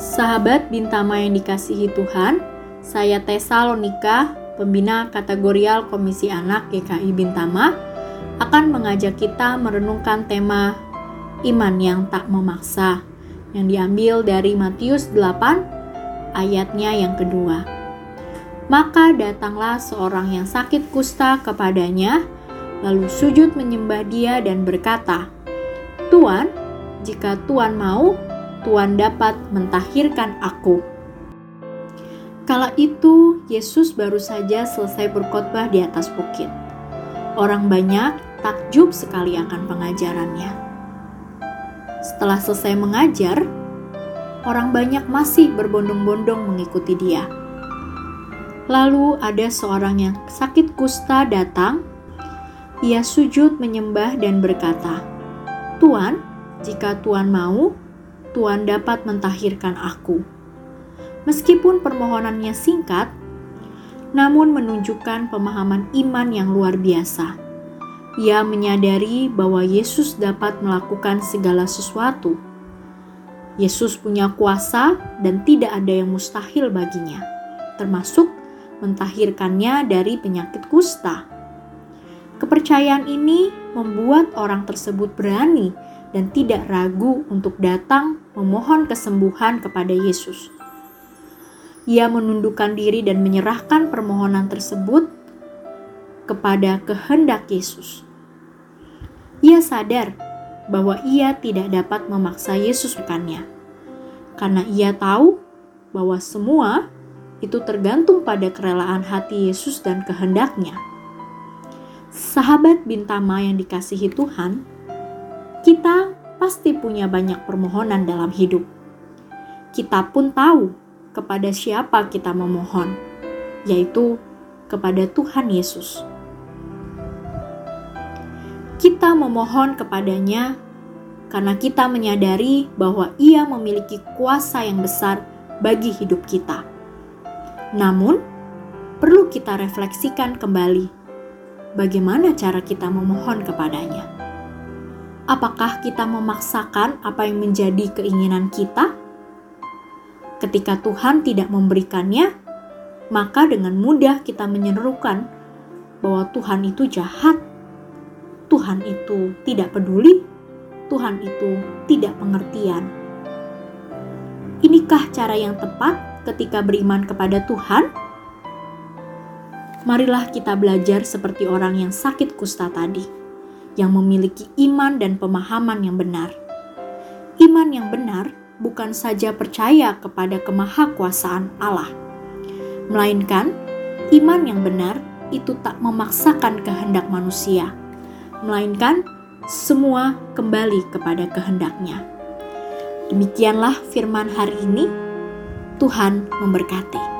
Sahabat Bintama yang dikasihi Tuhan, saya Tessa Lonika, pembina kategorial Komisi Anak GKI Bintama, akan mengajak kita merenungkan tema iman yang tak memaksa yang diambil dari Matius 8 ayatnya yang kedua. Maka datanglah seorang yang sakit kusta kepadanya, lalu sujud menyembah dia dan berkata, Tuan, jika Tuan mau, Tuan dapat mentahirkan aku. Kala itu, Yesus baru saja selesai berkhotbah di atas bukit. Orang banyak takjub sekali akan pengajarannya. Setelah selesai mengajar, orang banyak masih berbondong-bondong mengikuti dia. Lalu ada seorang yang sakit kusta datang. Ia sujud menyembah dan berkata, "Tuan, jika Tuan mau, Tuan dapat mentahirkan aku." Meskipun permohonannya singkat, namun menunjukkan pemahaman iman yang luar biasa. Ia menyadari bahwa Yesus dapat melakukan segala sesuatu. Yesus punya kuasa dan tidak ada yang mustahil baginya, termasuk mentahirkannya dari penyakit kusta. Kepercayaan ini membuat orang tersebut berani dan tidak ragu untuk datang memohon kesembuhan kepada Yesus. Ia menundukkan diri dan menyerahkan permohonan tersebut kepada kehendak Yesus. Ia sadar bahwa ia tidak dapat memaksa Yesus bukannya, karena ia tahu bahwa semua itu tergantung pada kerelaan hati Yesus dan kehendaknya. Sahabat Bintama yang dikasihi Tuhan, kita pasti punya banyak permohonan dalam hidup. Kita pun tahu kepada siapa kita memohon, yaitu kepada Tuhan Yesus. Kita memohon kepadanya karena kita menyadari bahwa Ia memiliki kuasa yang besar bagi hidup kita. Namun, perlu kita refleksikan kembali bagaimana cara kita memohon kepadanya. Apakah kita memaksakan apa yang menjadi keinginan kita? Ketika Tuhan tidak memberikannya, maka dengan mudah kita menyerukan bahwa Tuhan itu jahat, Tuhan itu tidak peduli, Tuhan itu tidak pengertian. Inikah cara yang tepat ketika beriman kepada Tuhan? Marilah kita belajar seperti orang yang sakit kusta tadi, yang memiliki iman dan pemahaman yang benar. Iman yang benar bukan saja percaya kepada kemahakuasaan Allah, melainkan iman yang benar itu tak memaksakan kehendak manusia, melainkan semua kembali kepada kehendaknya. Demikianlah firman hari ini. Tuhan memberkati.